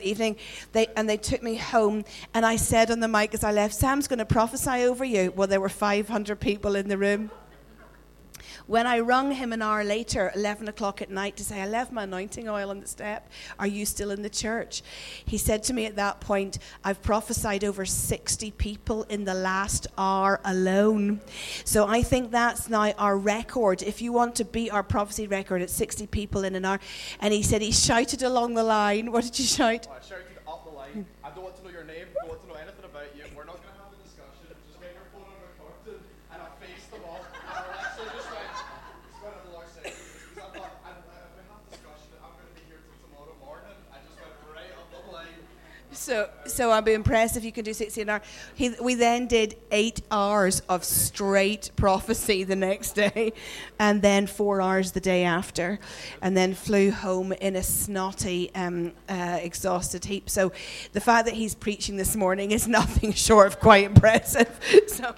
evening they and they took me home and i said on the mic as i left sam's going to prophesy over you. Well there were 500 people in the room when I rung him an hour later, 11 o'clock at night, to say, I left my anointing oil on the step, are you still in the church? He said to me at that point, I've prophesied over 60 people in the last hour alone. So I think that's now our record. If you want to beat our prophecy record at 60 people in an hour. And he said he shouted along the line. What did you shout? I shouted up the line. I don't want to know your name. I don't want to know anything about you. We're not going to have a discussion. Just get your phone and record it. And I faced them all. And I actually just went, it's what the Lord said. Because I thought, and, uh, if we have discussion, I'm going to be here till tomorrow morning. I just went right up the line. So, so I'd be impressed if you can do 60 an hour. He, we then did eight hours of straight prophecy the next day, and then four hours the day after, and then flew home in a snotty, um, uh, exhausted heap. So, the fact that he's preaching this morning is nothing short of quite impressive. So,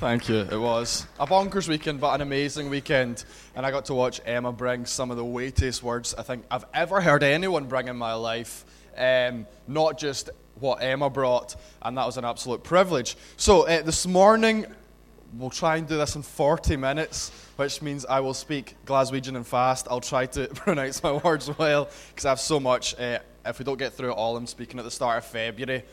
Thank you. It was a bonkers weekend, but an amazing weekend. And I got to watch Emma bring some of the weightiest words I think I've ever heard anyone bring in my life. Um, not just what Emma brought, and that was an absolute privilege. So uh, this morning, we'll try and do this in 40 minutes, which means I will speak Glaswegian and fast. I'll try to pronounce my words well, because I have so much. Uh, if we don't get through it all, I'm speaking at the start of February.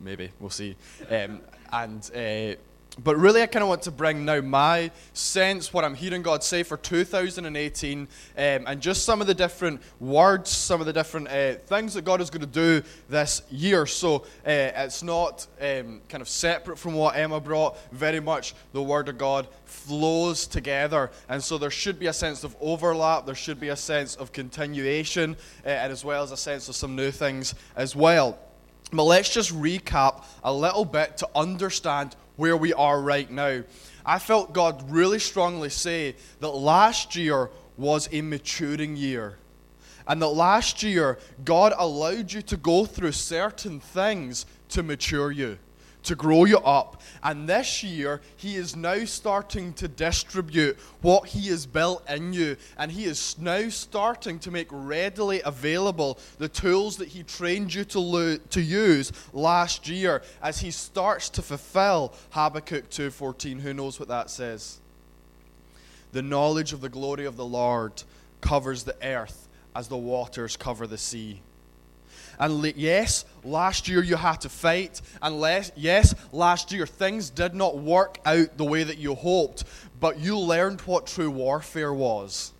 Maybe, we'll see. Um, and uh, but really, I kind of want to bring now my sense, what I'm hearing God say for 2018, um, and just some of the different words, some of the different uh, things that God is going to do this year. So uh, it's not um, kind of separate from what Emma brought. Very much the Word of God flows together, and so there should be a sense of overlap. There should be a sense of continuation, uh, and as well as a sense of some new things as well. But let's just recap a little bit to understand where we are right now. I felt God really strongly say that last year was a maturing year. And that last year, God allowed you to go through certain things to mature you, to grow you up. And this year, He is now starting to distribute what He has built in you. And He is now starting to make readily available the tools that He trained you to, lo- to use last year as He starts to fulfill Habakkuk 2.14. Who knows what that says? The knowledge of the glory of the Lord covers the earth as the waters cover the sea. And le- yes, last year you had to fight. And les- yes, last year things did not work out the way that you hoped. But you learned what true warfare was.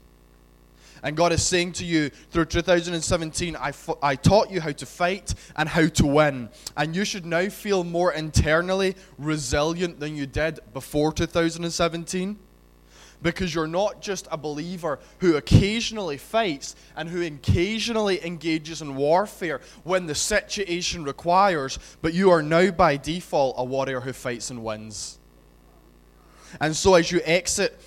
And God is saying to you through 2017, I, f- I taught you how to fight and how to win. And you should now feel more internally resilient than you did before 2017 because you're not just a believer who occasionally fights and who occasionally engages in warfare when the situation requires, but you are now by default a warrior who fights and wins. And so as you exit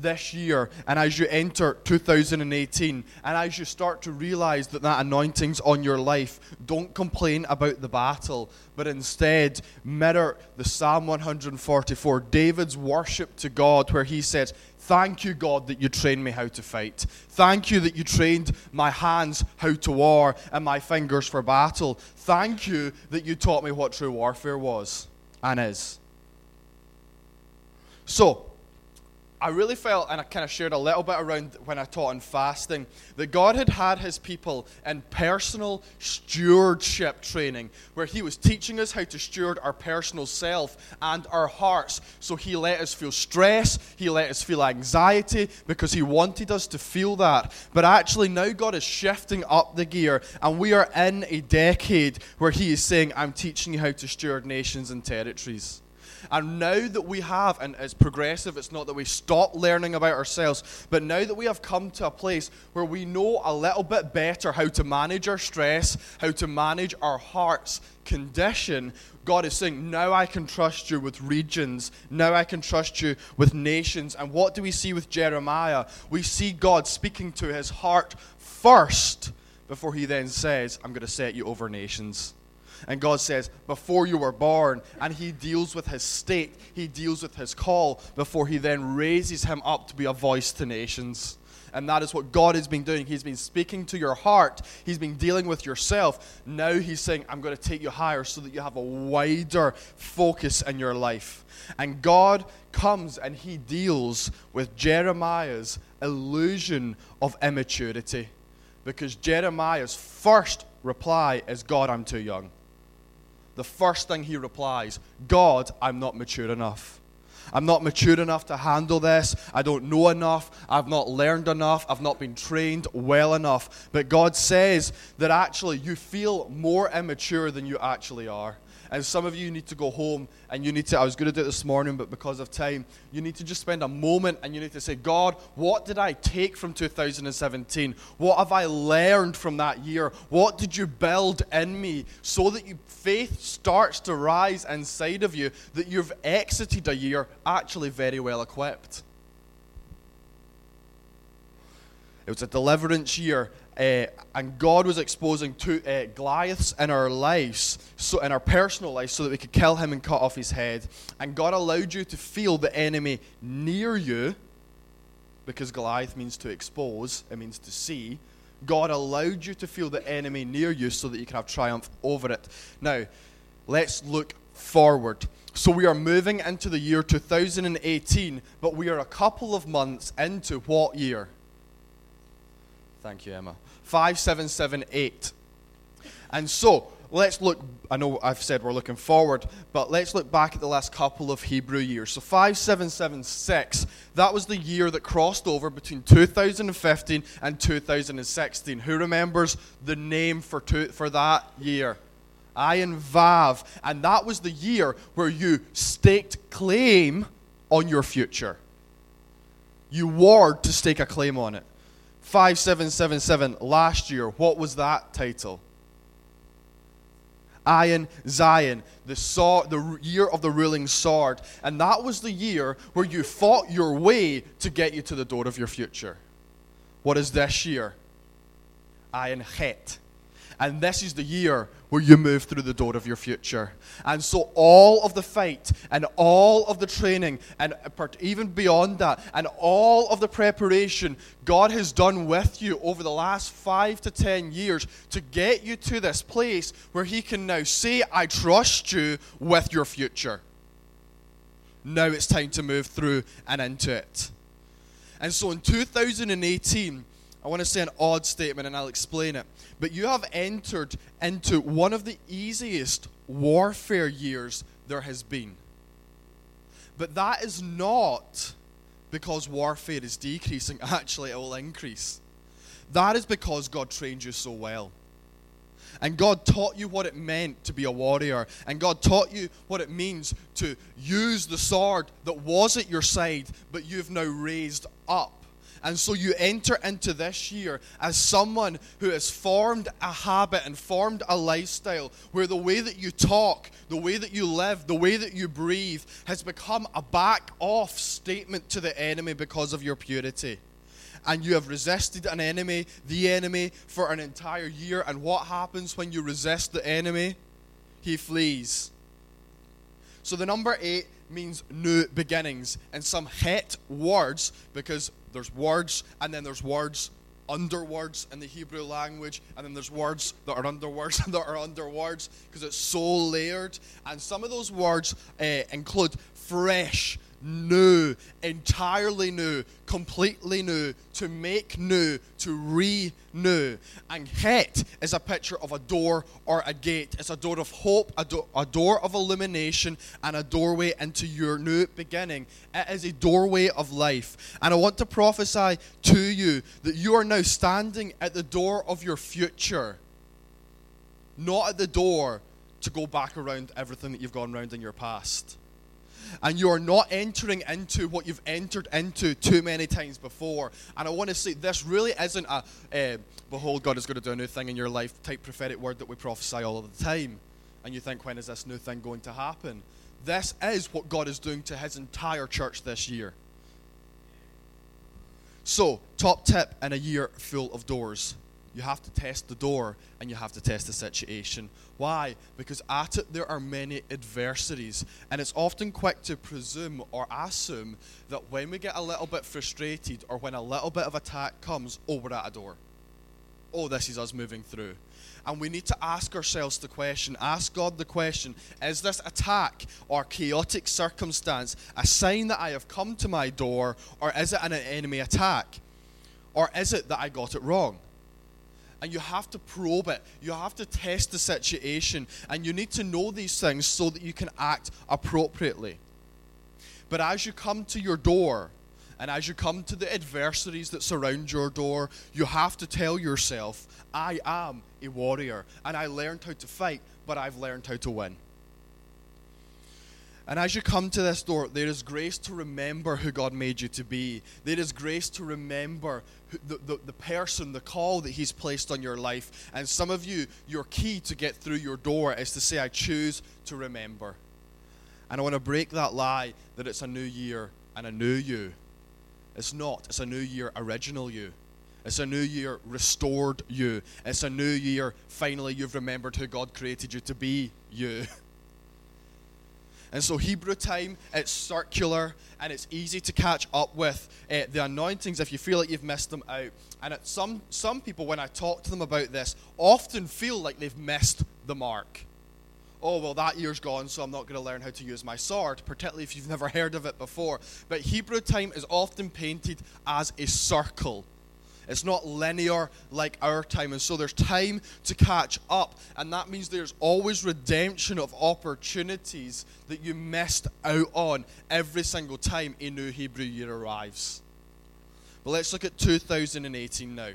this year and as you enter 2018 and as you start to realize that that anointing's on your life don't complain about the battle but instead mirror the psalm 144 david's worship to god where he says Thank you, God, that you trained me how to fight. Thank you that you trained my hands how to war and my fingers for battle. Thank you that you taught me what true warfare was and is. So, I really felt, and I kind of shared a little bit around when I taught on fasting, that God had had his people in personal stewardship training, where he was teaching us how to steward our personal self and our hearts. So he let us feel stress, he let us feel anxiety, because he wanted us to feel that. But actually, now God is shifting up the gear, and we are in a decade where he is saying, I'm teaching you how to steward nations and territories. And now that we have, and it's progressive, it's not that we stop learning about ourselves, but now that we have come to a place where we know a little bit better how to manage our stress, how to manage our heart's condition, God is saying, Now I can trust you with regions. Now I can trust you with nations. And what do we see with Jeremiah? We see God speaking to his heart first before he then says, I'm going to set you over nations. And God says, Before you were born, and He deals with His state, He deals with His call, before He then raises Him up to be a voice to nations. And that is what God has been doing. He's been speaking to your heart, He's been dealing with yourself. Now He's saying, I'm going to take you higher so that you have a wider focus in your life. And God comes and He deals with Jeremiah's illusion of immaturity. Because Jeremiah's first reply is, God, I'm too young. The first thing he replies, God, I'm not mature enough. I'm not mature enough to handle this. I don't know enough. I've not learned enough. I've not been trained well enough. But God says that actually you feel more immature than you actually are. And some of you need to go home and you need to, I was going to do it this morning, but because of time, you need to just spend a moment and you need to say, God, what did I take from 2017? What have I learned from that year? What did you build in me so that you, faith starts to rise inside of you, that you've exited a year actually very well equipped? It was a deliverance year, uh, and God was exposing two uh, Goliaths in our lives, so in our personal life, so that we could kill him and cut off his head. And God allowed you to feel the enemy near you, because Goliath means to expose, it means to see. God allowed you to feel the enemy near you so that you can have triumph over it. Now, let's look forward. So we are moving into the year 2018, but we are a couple of months into what year? Thank you, Emma. 5778. And so, let's look. I know I've said we're looking forward, but let's look back at the last couple of Hebrew years. So, 5776, that was the year that crossed over between 2015 and 2016. Who remembers the name for, two, for that year? Ayin Vav. And that was the year where you staked claim on your future. You warred to stake a claim on it. 5777 last year, what was that title? Ayin Zayin, the, sword, the year of the ruling sword. And that was the year where you fought your way to get you to the door of your future. What is this year? Ayin Het. And this is the year where you move through the door of your future. And so, all of the fight and all of the training, and even beyond that, and all of the preparation God has done with you over the last five to ten years to get you to this place where He can now say, I trust you with your future. Now it's time to move through and into it. And so, in 2018, I want to say an odd statement and I'll explain it. But you have entered into one of the easiest warfare years there has been. But that is not because warfare is decreasing, actually, it will increase. That is because God trained you so well. And God taught you what it meant to be a warrior. And God taught you what it means to use the sword that was at your side, but you've now raised up and so you enter into this year as someone who has formed a habit and formed a lifestyle where the way that you talk, the way that you live, the way that you breathe has become a back off statement to the enemy because of your purity. And you have resisted an enemy, the enemy, for an entire year. And what happens when you resist the enemy? He flees. So the number eight means new beginnings. And some het words, because there's words and then there's words under words in the Hebrew language, and then there's words that are under words and that are under words because it's so layered. And some of those words uh, include fresh, new, entirely new, completely new, to make new, to renew. And het is a picture of a door or a gate. It's a door of hope, a, do- a door of illumination, and a doorway into your new beginning. It is a doorway of life. And I want to prophesy to you that you are now standing at the door of your future, not at the door to go back around everything that you've gone around in your past and you are not entering into what you've entered into too many times before. And I want to say this really isn't a uh, behold, God is going to do a new thing in your life type prophetic word that we prophesy all the time. And you think, when is this new thing going to happen? This is what God is doing to his entire church this year. So, top tip in a year full of doors you have to test the door and you have to test the situation. Why? Because at it there are many adversities, and it's often quick to presume or assume that when we get a little bit frustrated or when a little bit of attack comes, oh, we're at a door. Oh, this is us moving through. And we need to ask ourselves the question, ask God the question is this attack or chaotic circumstance a sign that I have come to my door, or is it an enemy attack? Or is it that I got it wrong? And you have to probe it. You have to test the situation, and you need to know these things so that you can act appropriately. But as you come to your door, and as you come to the adversities that surround your door, you have to tell yourself, I am a warrior, and I learned how to fight, but I've learned how to win. And as you come to this door, there is grace to remember who God made you to be. There is grace to remember the, the, the, person, the call that He's placed on your life. And some of you, your key to get through your door is to say, I choose to remember. And I want to break that lie that it's a new year and a new you. It's not. It's a new year, original you. It's a new year, restored you. It's a new year, finally, you've remembered who God created you to be, you. And so Hebrew time, it's circular and it's easy to catch up with uh, the anointings if you feel like you've missed them out. And some, some people, when I talk to them about this, often feel like they've missed the mark. Oh, well, that year's gone, so I'm not going to learn how to use my sword, particularly if you've never heard of it before. But Hebrew time is often painted as a circle. It's not linear like our time. And so there's time to catch up. And that means there's always redemption of opportunities that you missed out on every single time a new Hebrew year arrives. But let's look at 2018 now.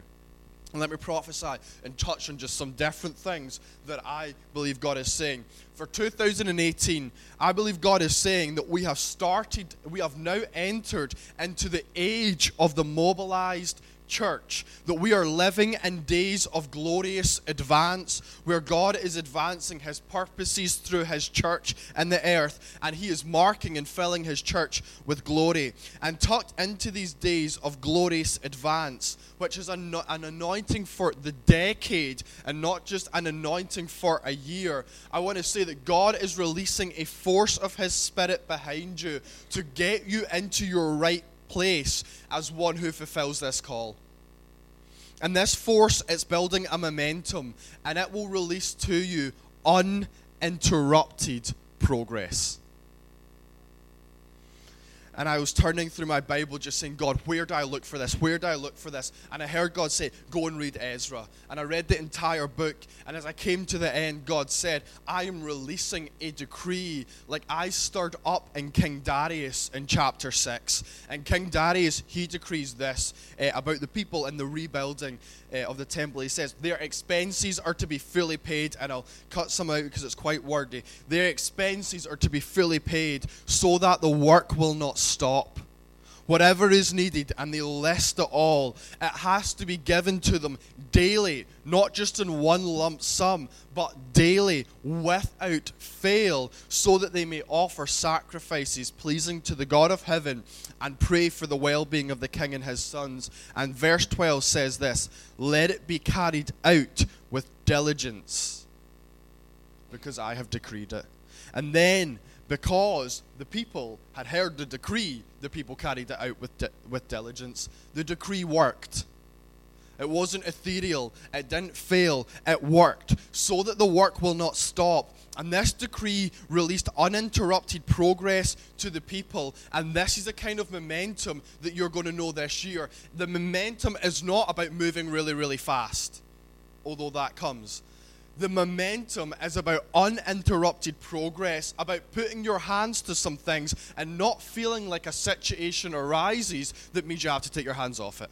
And let me prophesy and touch on just some different things that I believe God is saying. For 2018, I believe God is saying that we have started, we have now entered into the age of the mobilized church, that we are living in days of glorious advance, where God is advancing his purposes through his church in the earth, and he is marking and filling his church with glory. And tucked into these days of glorious advance, which is an, an anointing for the decade and not just an anointing for a year, I want to say that God is releasing a force of his spirit behind you to get you into your right place as one who fulfills this call. And this force is building a momentum, and it will release to you uninterrupted progress. And I was turning through my Bible just saying, God, where do I look for this? Where do I look for this? And I heard God say, Go and read Ezra. And I read the entire book. And as I came to the end, God said, I am releasing a decree like I stirred up in King Darius in chapter 6. And King Darius, he decrees this uh, about the people and the rebuilding uh, of the temple. He says, Their expenses are to be fully paid. And I'll cut some out because it's quite wordy. Their expenses are to be fully paid so that the work will not stop. Whatever is needed, and they list it all. It has to be given to them daily, not just in one lump sum, but daily, without fail, so that they may offer sacrifices pleasing to the God of heaven and pray for the well being of the king and his sons. And verse 12 says this Let it be carried out with diligence, because I have decreed it. And then because the people had heard the decree, the people carried it out with, di- with diligence. The decree worked. It wasn't ethereal, it didn't fail, it worked, so that the work will not stop. And this decree released uninterrupted progress to the people. And this is the kind of momentum that you're going to know this year. The momentum is not about moving really, really fast, although that comes the momentum is about uninterrupted progress, about putting your hands to some things and not feeling like a situation arises that means you have to take your hands off it.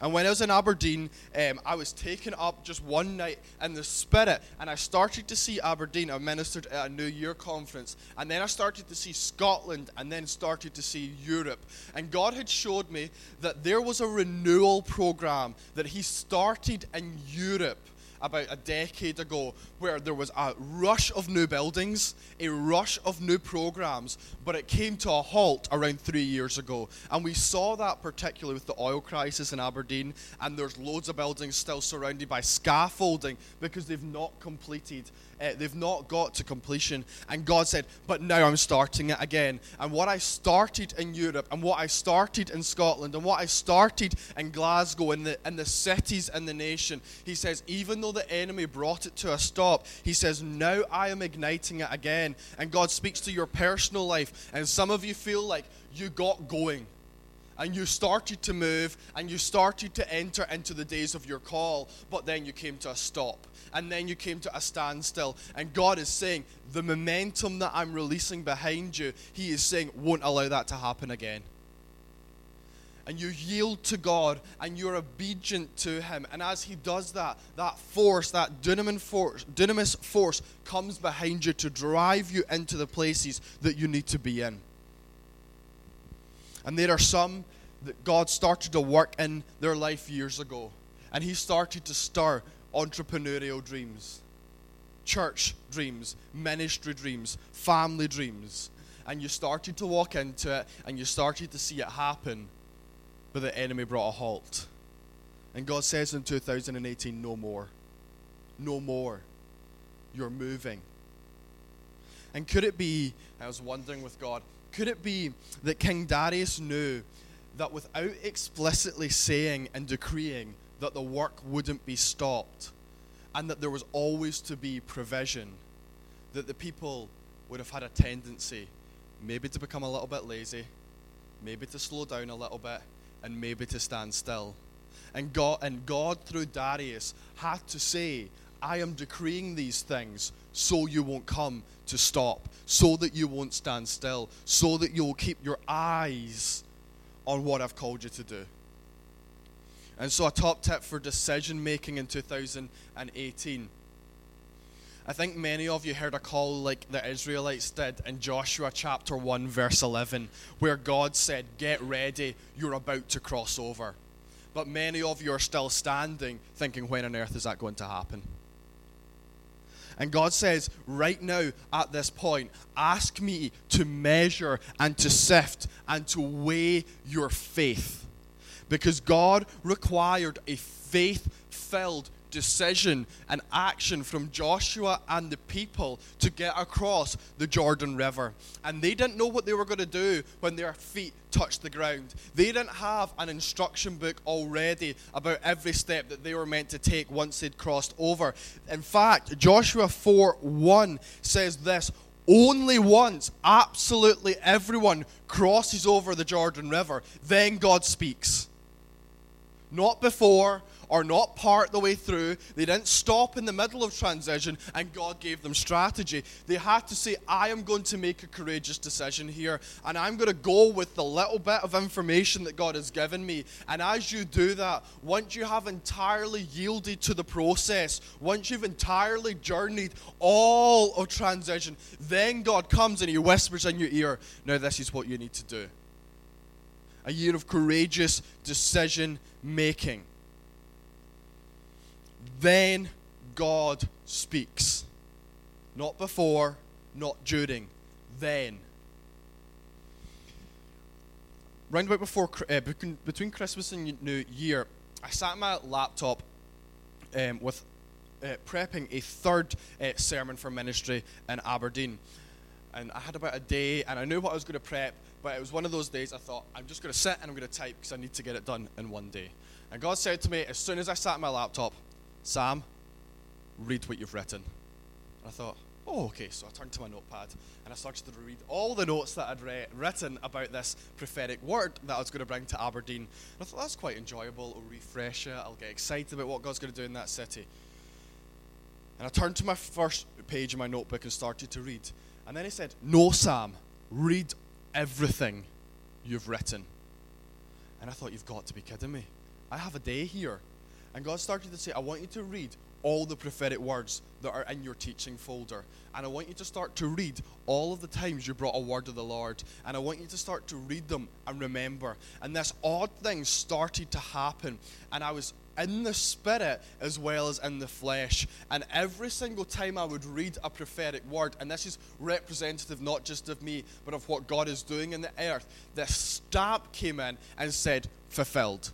And when I was in Aberdeen, um, I was taken up just one night in the spirit, and I started to see Aberdeen. I ministered at a New Year conference, and then I started to see Scotland, and then started to see Europe. And God had showed me that there was a renewal program that He started in Europe about a decade ago where there was a rush of new buildings, a rush of new programs, but it came to a halt around three years ago. And we saw that particularly with the oil crisis in Aberdeen, and there's loads of buildings still surrounded by scaffolding because they've not completed uh, they've not got to completion. And God said, But now I'm starting it again. And what I started in Europe, and what I started in Scotland, and what I started in Glasgow, in the, in the cities and the nation, He says, even though the enemy brought it to a stop, He says, Now I am igniting it again. And God speaks to your personal life. And some of you feel like you got going and you started to move and you started to enter into the days of your call, but then you came to a stop and then you came to a standstill. And God is saying, the momentum that I'm releasing behind you, He is saying, won't allow that to happen again. And you yield to God and you're obedient to Him. And as He does that, that force, that dunamis force, force comes behind you to drive you into the places that you need to be in. And there are some that God started to work in their life years ago. And He started to stir entrepreneurial dreams, church dreams, ministry dreams, family dreams. And you started to walk into it and you started to see it happen, but the enemy brought a halt. And God says in 2018, no more. No more. You're moving. And could it be, I was wondering with God, could it be that King Darius knew that without explicitly saying and decreeing that the work wouldn't be stopped and that there was always to be provision, that the people would have had a tendency maybe to become a little bit lazy, maybe to slow down a little bit, and maybe to stand still. And God, and God through Darius had to say, I am decreeing these things so you won't come to stop, so that you won't stand still, so that you'll keep your eyes on what I've called you to do. And so, a top tip for decision making in 2018. I think many of you heard a call like the Israelites did in Joshua chapter 1, verse 11, where God said, Get ready, you're about to cross over. But many of you are still standing, thinking, When on earth is that going to happen? And God says, right now, at this point, ask me to measure and to sift and to weigh your faith. Because God required a faith filled decision and action from Joshua and the people to get across the Jordan River. And they didn't know what they were going to do when their feet touched the ground. They didn't have an instruction book already about every step that they were meant to take once they'd crossed over. In fact, Joshua 4 1 says this only once absolutely everyone crosses over the Jordan River, then God speaks. Not before, or not part the way through. They didn't stop in the middle of transition and God gave them strategy. They had to say, I am going to make a courageous decision here and I'm going to go with the little bit of information that God has given me. And as you do that, once you have entirely yielded to the process, once you've entirely journeyed all of transition, then God comes and He whispers in your ear, Now, this is what you need to do. A year of courageous decision making then God speaks. Not before, not during, then. Round about before, uh, between Christmas and New Year, I sat on my laptop um, with uh, prepping a third uh, sermon for ministry in Aberdeen. And I had about a day, and I knew what I was going to prep, but it was one of those days I thought, I'm just going to sit and I'm going to type because I need to get it done in one day. And God said to me, as soon as I sat on my laptop, Sam, read what you've written. And I thought, oh, okay. So I turned to my notepad and I started to read all the notes that I'd re- written about this prophetic word that I was going to bring to Aberdeen. And I thought that's quite enjoyable. It'll refresh it. I'll get excited about what God's going to do in that city. And I turned to my first page in my notebook and started to read. And then he said, No, Sam, read everything you've written. And I thought, You've got to be kidding me. I have a day here and God started to say, I want you to read all the prophetic words that are in your teaching folder. And I want you to start to read all of the times you brought a word of the Lord. And I want you to start to read them and remember. And this odd thing started to happen. And I was in the spirit as well as in the flesh. And every single time I would read a prophetic word, and this is representative not just of me, but of what God is doing in the earth, the stamp came in and said, fulfilled.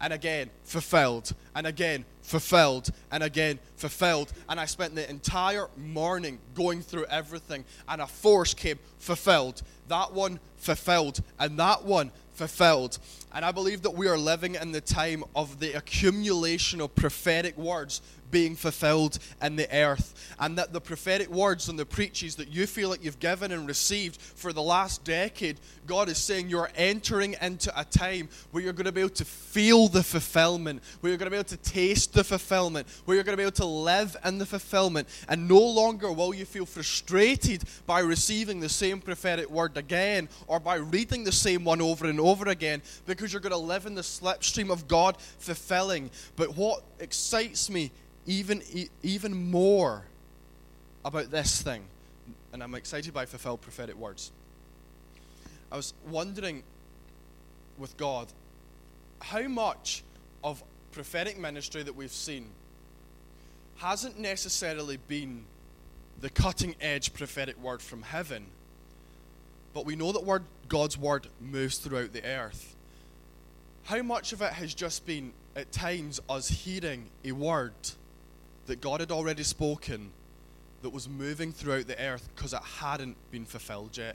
And again, fulfilled. And again, fulfilled. And again, fulfilled. And I spent the entire morning going through everything, and a force came, fulfilled. That one, fulfilled. And that one, fulfilled. And I believe that we are living in the time of the accumulation of prophetic words being fulfilled in the earth. And that the prophetic words and the preaches that you feel like you've given and received for the last decade, God is saying you're entering into a time where you're going to be able to feel the fulfillment, where you're going to be able to taste the fulfillment, where you're going to be able to live in the fulfillment. And no longer will you feel frustrated by receiving the same prophetic word again or by reading the same one over and over again because you're going to live in the slipstream of God fulfilling. But what excites me even, even more about this thing, and I'm excited by fulfilled prophetic words. I was wondering with God how much of prophetic ministry that we've seen hasn't necessarily been the cutting edge prophetic word from heaven, but we know that word, God's word moves throughout the earth. How much of it has just been, at times, us hearing a word that God had already spoken that was moving throughout the earth because it hadn't been fulfilled yet.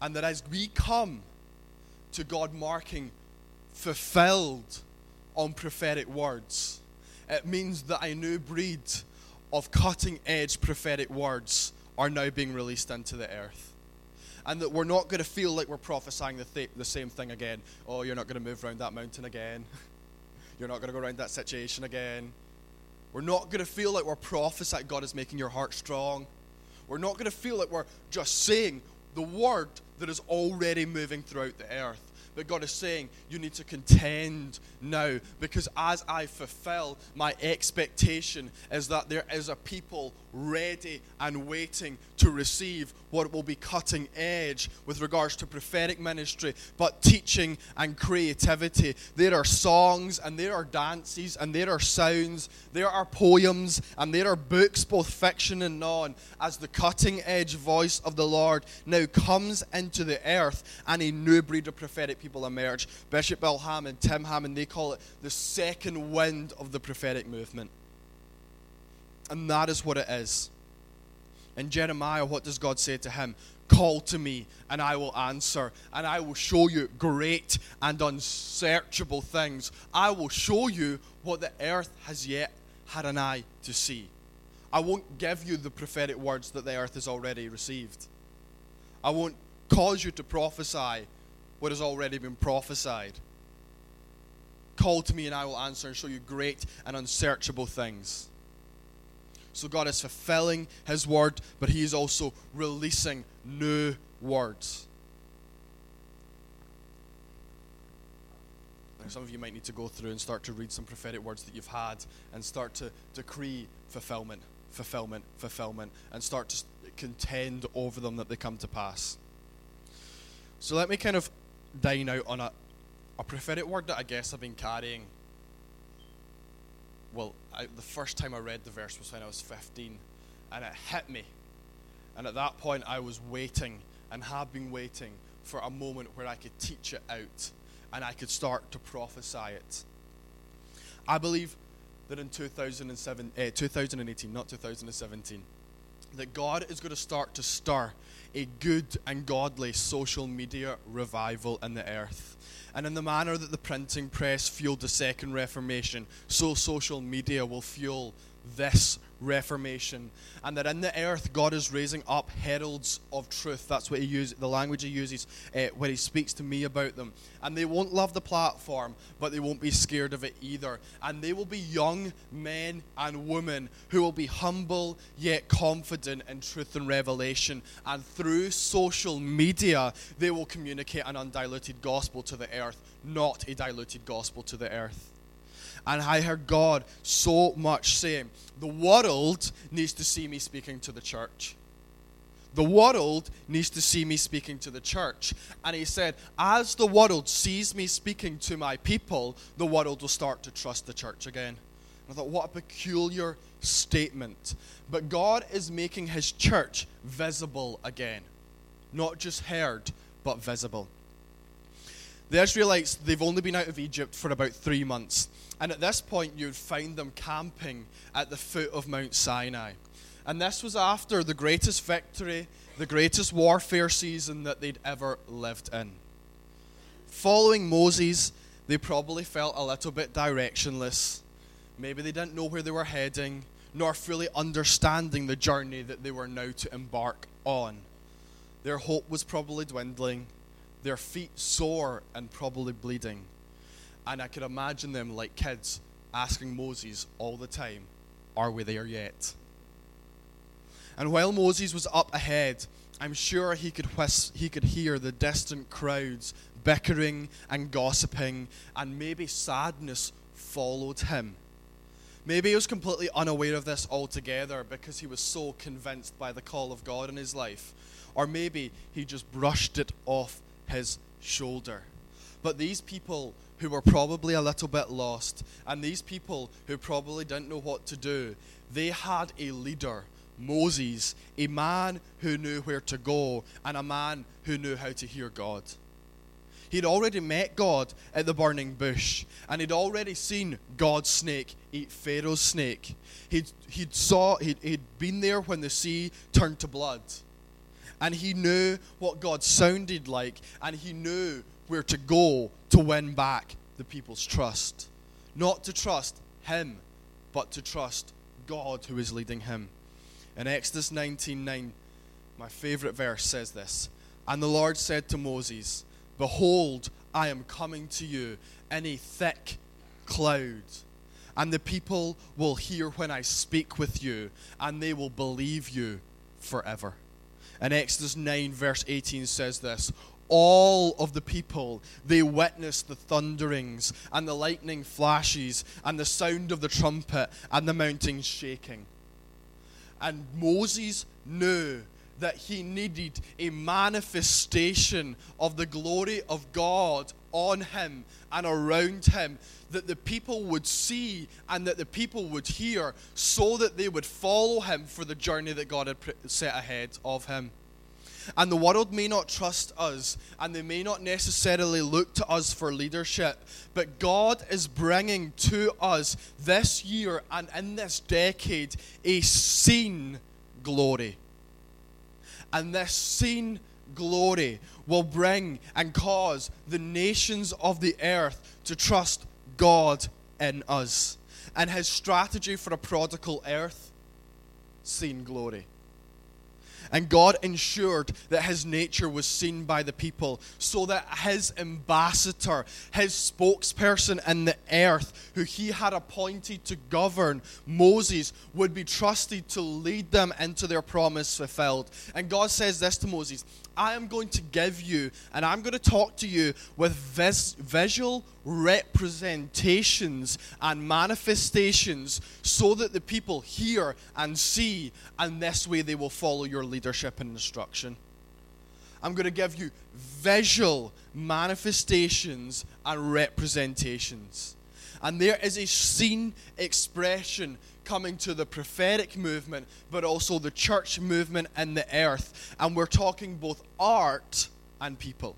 And that as we come to God marking fulfilled on prophetic words, it means that a new breed of cutting edge prophetic words are now being released into the earth. And that we're not going to feel like we're prophesying the, th- the same thing again. Oh, you're not going to move around that mountain again. You're not going to go around that situation again. We're not going to feel like we're prophesying God is making your heart strong. We're not going to feel like we're just saying the word that is already moving throughout the earth. But God is saying, you need to contend now because as I fulfill, my expectation is that there is a people ready and waiting to receive what will be cutting edge with regards to prophetic ministry, but teaching and creativity. There are songs and there are dances and there are sounds, there are poems and there are books, both fiction and non, as the cutting edge voice of the Lord now comes into the earth and a new breed of prophetic people emerge. Bishop Bill Hamon, Tim Hamon, they call it the second wind of the prophetic movement. And that is what it is. In Jeremiah, what does God say to him? Call to me, and I will answer, and I will show you great and unsearchable things. I will show you what the earth has yet had an eye to see. I won't give you the prophetic words that the earth has already received. I won't cause you to prophesy what has already been prophesied. Call to me, and I will answer and show you great and unsearchable things. So God is fulfilling His word, but He is also releasing new words. some of you might need to go through and start to read some prophetic words that you've had and start to decree fulfillment, fulfillment, fulfillment, and start to contend over them that they come to pass. So let me kind of dine out on a, a prophetic word that I guess I've been carrying well, I, the first time I read the verse was when I was 15, and it hit me. And at that point, I was waiting and have been waiting for a moment where I could teach it out and I could start to prophesy it. I believe that in 2007, eh, 2018, not 2017, that God is going to start to stir a good and godly social media revival in the earth. And in the manner that the printing press fueled the Second Reformation, so social media will fuel this reformation and that in the earth god is raising up heralds of truth. That's what he uses the language he uses uh, when he speaks to me about them. And they won't love the platform but they won't be scared of it either. And they will be young men and women who will be humble yet confident in truth and revelation. And through social media they will communicate an undiluted gospel to the earth not a diluted gospel to the earth and I heard God so much saying, The world needs to see me speaking to the church. the world needs to see me speaking to the church. And he said, as the world sees me speaking to my people, the world will start to trust the church again. And I thought, what a peculiar statement. But God is making his church visible again. Not just heard, but visible. The Israelites, they've only been out of Egypt for about three months. And at this point, you'd find them camping at the foot of Mount Sinai. And this was after the greatest victory, the greatest warfare season that they'd ever lived in. Following Moses, they probably felt a little bit directionless. Maybe they didn't know where they were heading, nor fully understanding the journey that they were now to embark on. Their hope was probably dwindling, their feet sore and probably bleeding. And I could imagine them like kids asking Moses all the time, Are we there yet? And while Moses was up ahead, I'm sure he could, whis- he could hear the distant crowds bickering and gossiping, and maybe sadness followed him. Maybe he was completely unaware of this altogether because he was so convinced by the call of God in his life. Or maybe he just brushed it off his shoulder. But these people who were probably a little bit lost, and these people who probably didn't know what to do, they had a leader, Moses, a man who knew where to go, and a man who knew how to hear God. He'd already met God at the burning bush, and he'd already seen God's snake eat Pharaoh's snake. He'd, he'd, saw, he'd, he'd been there when the sea turned to blood. And he knew what God sounded like, and he knew where to go to win back the people's trust. Not to trust him, but to trust God who is leading him. In Exodus 19:9, my favorite verse says this, and the Lord said to Moses, Behold, I am coming to you in a thick cloud, and the people will hear when I speak with you, and they will believe you forever. And Exodus 9, verse 18 says this All of the people, they witnessed the thunderings, and the lightning flashes, and the sound of the trumpet, and the mountains shaking. And Moses knew that he needed a manifestation of the glory of God on him and around him that the people would see and that the people would hear so that they would follow him for the journey that God had set ahead of him. And the world may not trust us, and they may not necessarily look to us for leadership, but God is bringing to us this year and in this decade a seen glory. And this seen glory will bring and cause the nations of the earth to trust God in us. And his strategy for a prodigal earth, seen glory. And God ensured that his nature was seen by the people so that his ambassador, his spokesperson in the earth, who he had appointed to govern Moses, would be trusted to lead them into their promise fulfilled. And God says this to Moses I am going to give you, and I'm going to talk to you with vis- visual representations and manifestations so that the people hear and see, and this way they will follow your leadership and instruction. I'm going to give you visual manifestations and representations. And there is a seen expression coming to the prophetic movement, but also the church movement in the earth. And we're talking both art and people.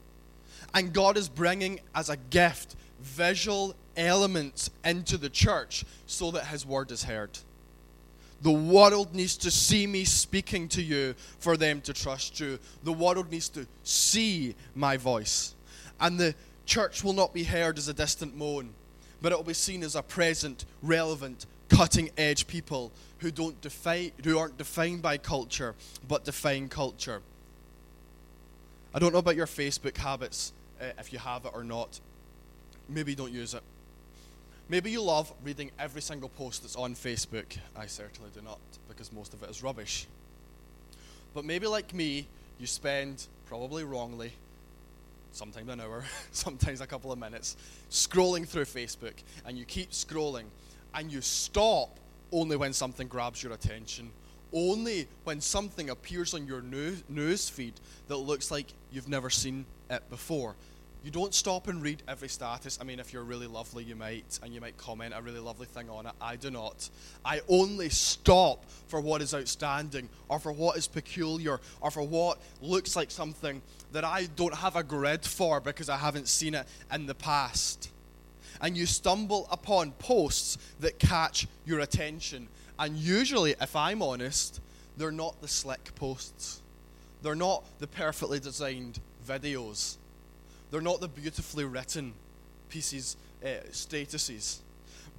And God is bringing as a gift visual elements into the church so that His word is heard. The world needs to see me speaking to you for them to trust you. The world needs to see my voice. And the church will not be heard as a distant moan, but it will be seen as a present, relevant, cutting edge people who don't define who aren't defined by culture but define culture. I don't know about your Facebook habits, uh, if you have it or not. Maybe don't use it. Maybe you love reading every single post that's on Facebook. I certainly do not, because most of it is rubbish. But maybe, like me, you spend, probably wrongly, sometimes an hour, sometimes a couple of minutes, scrolling through Facebook, and you keep scrolling, and you stop only when something grabs your attention, only when something appears on your news, feed that looks like you've never seen it before. You don't stop and read every status. I mean, if you're really lovely, you might, and you might comment a really lovely thing on it. I do not. I only stop for what is outstanding, or for what is peculiar, or for what looks like something that I don't have a grid for because I haven't seen it in the past. And you stumble upon posts that catch your attention. And usually, if I'm honest, they're not the slick posts, they're not the perfectly designed videos they're not the beautifully written pieces, uh, statuses,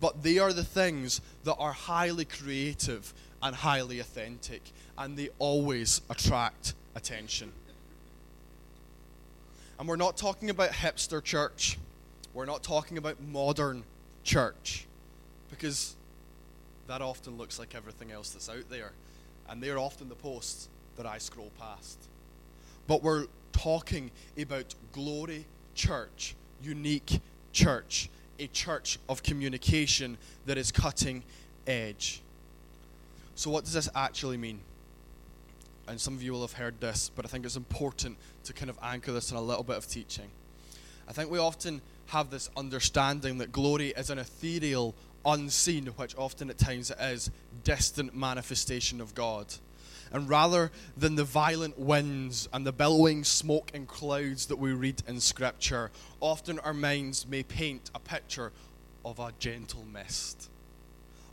but they are the things that are highly creative and highly authentic, and they always attract attention. And we're not talking about hipster church. We're not talking about modern church. Because that often looks like everything else that's out there. And they're often the posts that I scroll past. But we're talking about glory church, unique church, a church of communication that is cutting edge. So, what does this actually mean? And some of you will have heard this, but I think it's important to kind of anchor this in a little bit of teaching. I think we often have this understanding that glory is an ethereal, unseen, which often at times it is, distant manifestation of God. And rather than the violent winds and the billowing smoke and clouds that we read in Scripture, often our minds may paint a picture of a gentle mist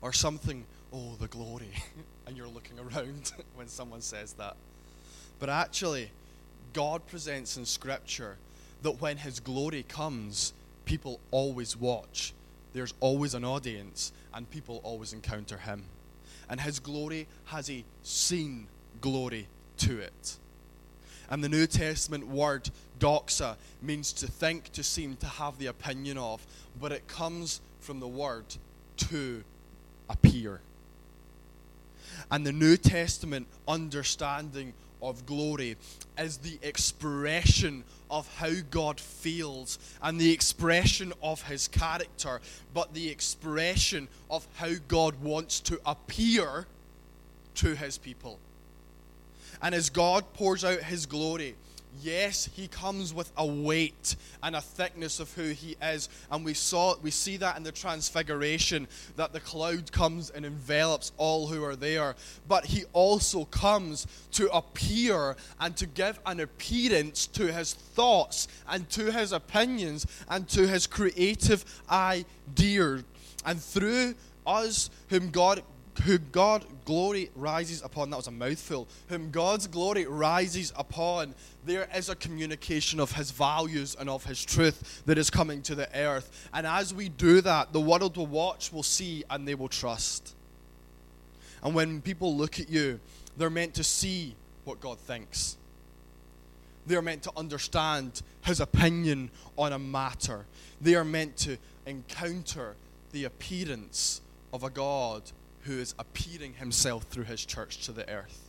or something, oh, the glory. and you're looking around when someone says that. But actually, God presents in Scripture that when His glory comes, people always watch. There's always an audience, and people always encounter Him and his glory has a seen glory to it. And the New Testament word doxa means to think, to seem, to have the opinion of, but it comes from the word to appear. And the New Testament understanding of glory is the expression of how God feels and the expression of his character, but the expression of how God wants to appear to his people. And as God pours out his glory, yes, he comes with a weight and a thickness of who he is. And we saw we see that in the transfiguration that the cloud comes and envelops all who are there. But he also comes to appear and to give an appearance to his thoughts and to his opinions and to his creative ideas. And through us, whom God who God glory rises upon, that was a mouthful, whom God's glory rises upon, there is a communication of his values and of his truth that is coming to the earth. And as we do that, the world will watch, will see, and they will trust. And when people look at you, they're meant to see what God thinks. They're meant to understand his opinion on a matter. They are meant to encounter the appearance of a God who is appearing himself through his church to the earth.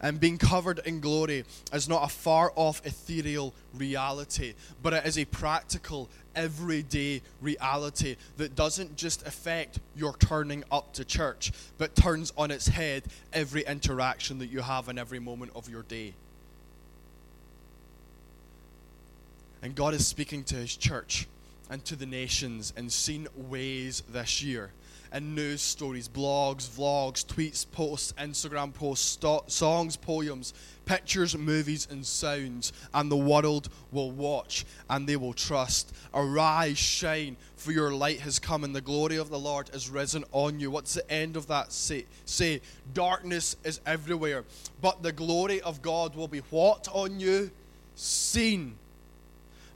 And being covered in glory is not a far off ethereal reality, but it is a practical, everyday reality that doesn't just affect your turning up to church, but turns on its head every interaction that you have in every moment of your day. And God is speaking to his church and to the nations in seen ways this year and news stories, blogs, vlogs, tweets, posts, Instagram posts, sto- songs, poems, pictures, movies, and sounds. And the world will watch and they will trust. Arise, shine, for your light has come and the glory of the Lord is risen on you. What's the end of that say? Say, darkness is everywhere, but the glory of God will be what on you? Seen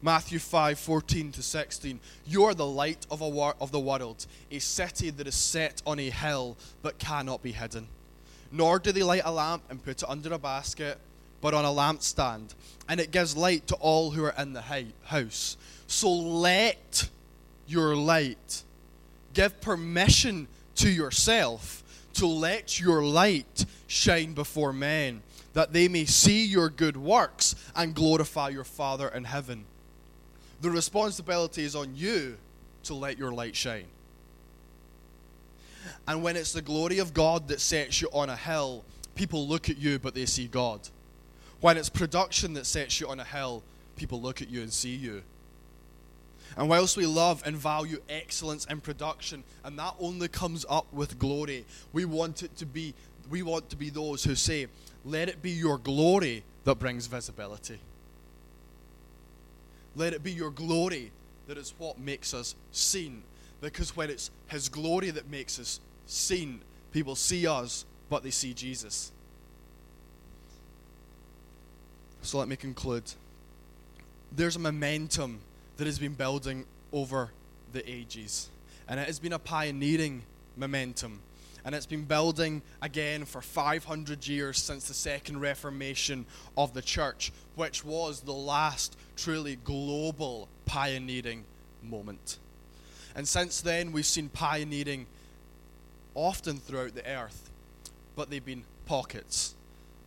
Matthew 5 14 to 16. You are the light of, a war- of the world, a city that is set on a hill but cannot be hidden. Nor do they light a lamp and put it under a basket, but on a lampstand, and it gives light to all who are in the house. So let your light give permission to yourself to let your light shine before men, that they may see your good works and glorify your Father in heaven. The responsibility is on you to let your light shine. And when it's the glory of God that sets you on a hill, people look at you but they see God. When it's production that sets you on a hill, people look at you and see you. And whilst we love and value excellence in production, and that only comes up with glory, we want it to be we want to be those who say, Let it be your glory that brings visibility. Let it be your glory that is what makes us seen. Because when it's His glory that makes us seen, people see us, but they see Jesus. So let me conclude. There's a momentum that has been building over the ages, and it has been a pioneering momentum. And it's been building again for 500 years since the Second Reformation of the Church, which was the last truly global pioneering moment. And since then, we've seen pioneering often throughout the earth, but they've been pockets.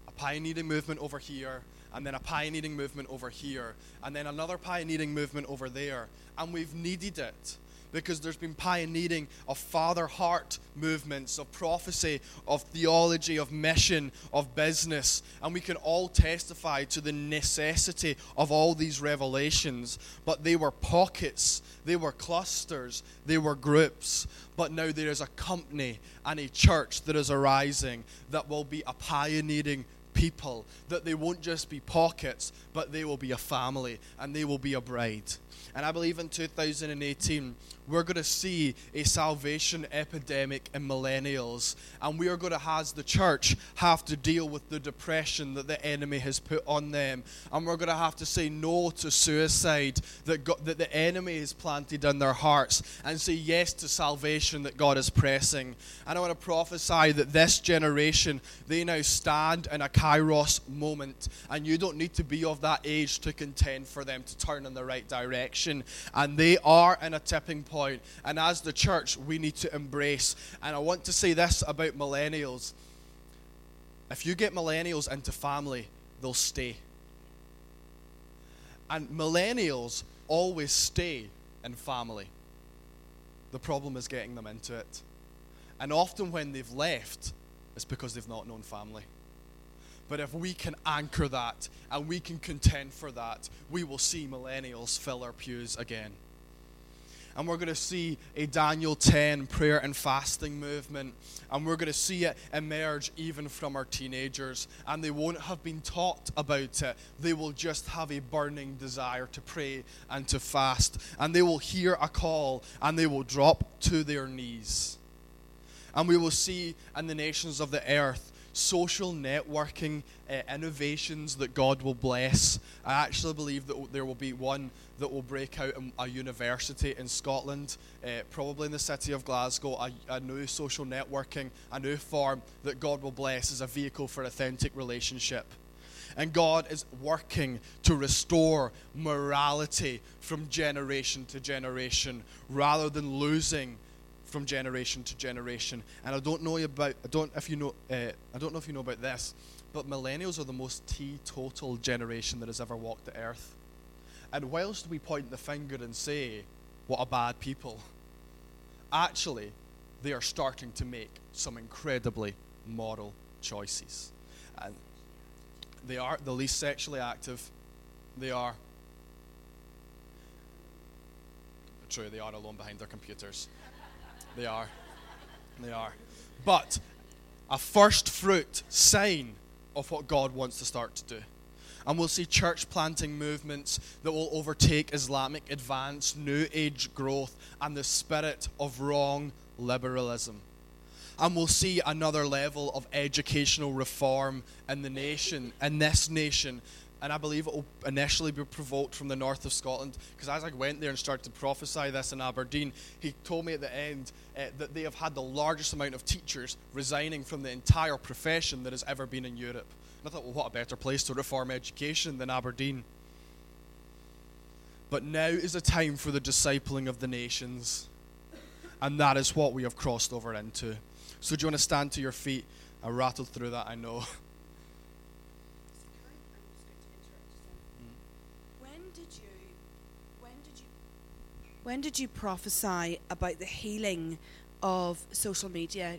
A pioneering movement over here, and then a pioneering movement over here, and then another pioneering movement over there. And we've needed it because there's been pioneering of father heart movements, of prophecy, of theology, of mission, of business. And we can all testify to the necessity of all these revelations. But they were pockets, they were clusters, they were groups. But now there is a company and a church that is arising that will be a pioneering people, that they won't just be pockets, but they will be a family and they will be a bride. And I believe in 2018, we're going to see a salvation epidemic in millennials. And we are going to, as the church, have to deal with the depression that the enemy has put on them. And we're going to have to say no to suicide that, God, that the enemy has planted in their hearts and say yes to salvation that God is pressing. And I want to prophesy that this generation, they now stand in a kairos moment. And you don't need to be of that age to contend for them to turn in the right direction. And they are in a tipping point point. And as the church, we need to embrace. And I want to say this about millennials if you get millennials into family, they'll stay. And millennials always stay in family. The problem is getting them into it. And often when they've left, it's because they've not known family. But if we can anchor that and we can contend for that, we will see millennials fill our pews again and we're going to see a Daniel 10 prayer and fasting movement. And we're going to see it emerge even from our teenagers. And they won't have been taught about it, they will just have a burning desire to pray and to fast. And they will hear a call and they will drop to their knees. And we will see in the nations of the earth social networking uh, innovations that God will bless. I actually believe that there will be one that will break out in a university in Scotland, uh, probably in the city of Glasgow, a, a, new social networking, a new form that God will bless as a vehicle for authentic relationship. And God is working to restore morality from generation to generation rather than losing from generation to generation. And I don't know about I don't if you know uh, I don't know if you know about this, but millennials are the most teetotal generation that has ever walked the earth. And whilst we point the finger and say, "What a bad people," actually, they are starting to make some incredibly moral choices, and they are the least sexually active. They are. True, they are alone behind their computers. They are. They are. But a first fruit sign of what God wants to start to do. And we'll see church planting movements that will overtake Islamic advance, New Age growth, and the spirit of wrong liberalism. And we'll see another level of educational reform in the nation, in this nation, and I believe it will initially be provoked from the north of Scotland. Because as I went there and started to prophesy this in Aberdeen, he told me at the end uh, that they have had the largest amount of teachers resigning from the entire profession that has ever been in Europe. And I thought, well, what a better place to reform education than Aberdeen. But now is a time for the discipling of the nations. And that is what we have crossed over into. So, do you want to stand to your feet? I rattled through that, I know. When did you prophesy about the healing of social media.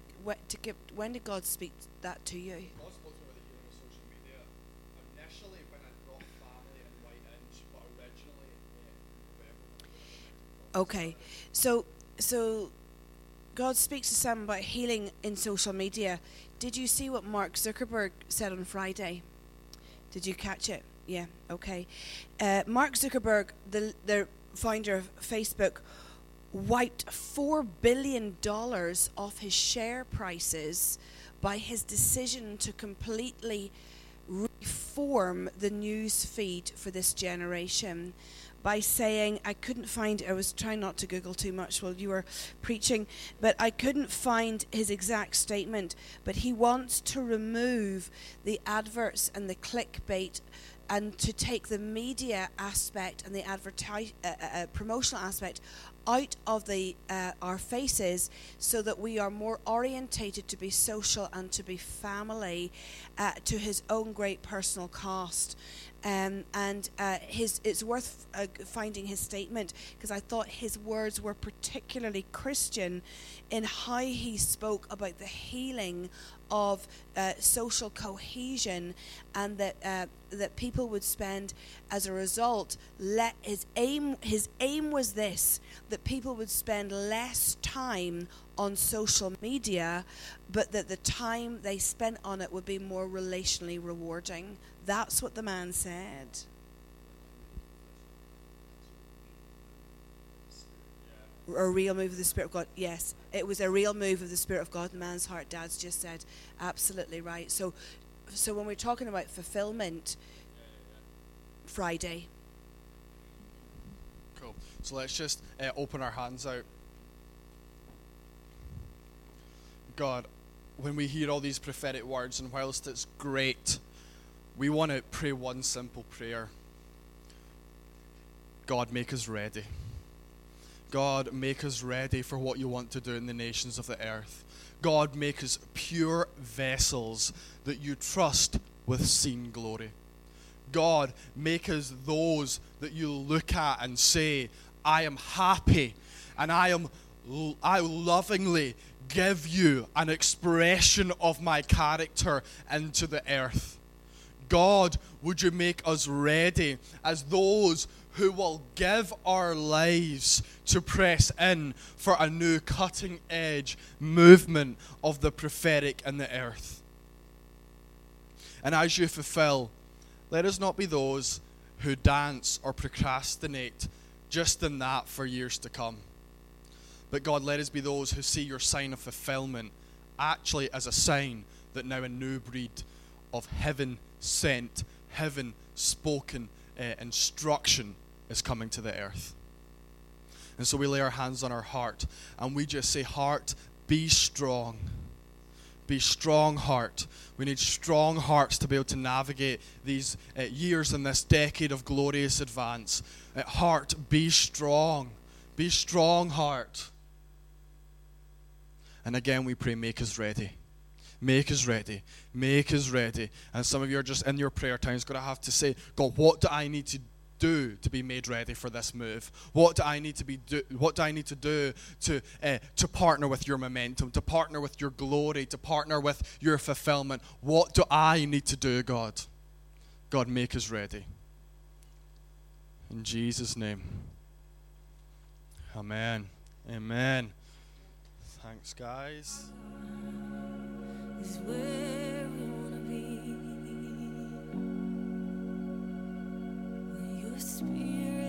Give, when did God speak that to you? God spoke to me about the healing of social media initially when I brought family and Whiteinch, but originally in November. Okay, so so God speaks to Sam about healing in social media. Did you see what Mark Zuckerberg said on Friday? Did you catch it? Yeah. Okay. Uh, Mark Zuckerberg, the the founder of Facebook, wiped four billion dollars off his share prices by his decision to completely reform the news feed for this generation by saying I couldn't find I was trying not to google too much while you were preaching but I couldn't find his exact statement but he wants to remove the adverts and the clickbait and to take the media aspect and the advertise uh, uh, uh, promotional aspect out of the uh, our faces so that we are more orientated to be social and to be family uh, to his own great personal cost. Um, and uh, his it's worth finding his statement because I thought his words were particularly Christian in how he spoke about the healing of uh, social cohesion and that uh, that people would spend as a result let his aim his aim was this that people would spend less time on social media but that the time they spent on it would be more relationally rewarding. That's what the man said a real move of the Spirit of God. Yes, it was a real move of the Spirit of God in man's heart. Dad's just said, absolutely right. So, so when we're talking about fulfillment, Friday. Cool. So let's just uh, open our hands out. God, when we hear all these prophetic words, and whilst it's great, we want to pray one simple prayer God, make us ready. God, make us ready for what you want to do in the nations of the earth. God, make us pure vessels that you trust with seen glory. God, make us those that you look at and say, I am happy and I am I lovingly give you an expression of my character into the earth. God, would you make us ready as those who will give our lives to press in for a new cutting edge movement of the prophetic in the earth. And as you fulfill, let us not be those who dance or procrastinate just in that for years to come. But God, let us be those who see your sign of fulfillment actually as a sign that now a new breed of heaven sent, heaven spoken uh, instruction is coming to the earth. And so we lay our hands on our heart and we just say, Heart, be strong. Be strong, heart. We need strong hearts to be able to navigate these uh, years and this decade of glorious advance. Uh, heart, be strong. Be strong, heart. And again, we pray, make us ready. Make us ready. Make us ready. And some of you are just in your prayer times going to have to say, God, what do I need to do to be made ready for this move? What do I need to be do, what do I need to do to uh, to partner with your momentum, to partner with your glory, to partner with your fulfillment? What do I need to do, God? God, make us ready. In Jesus' name. Amen. Amen. Thanks, guys. spirit.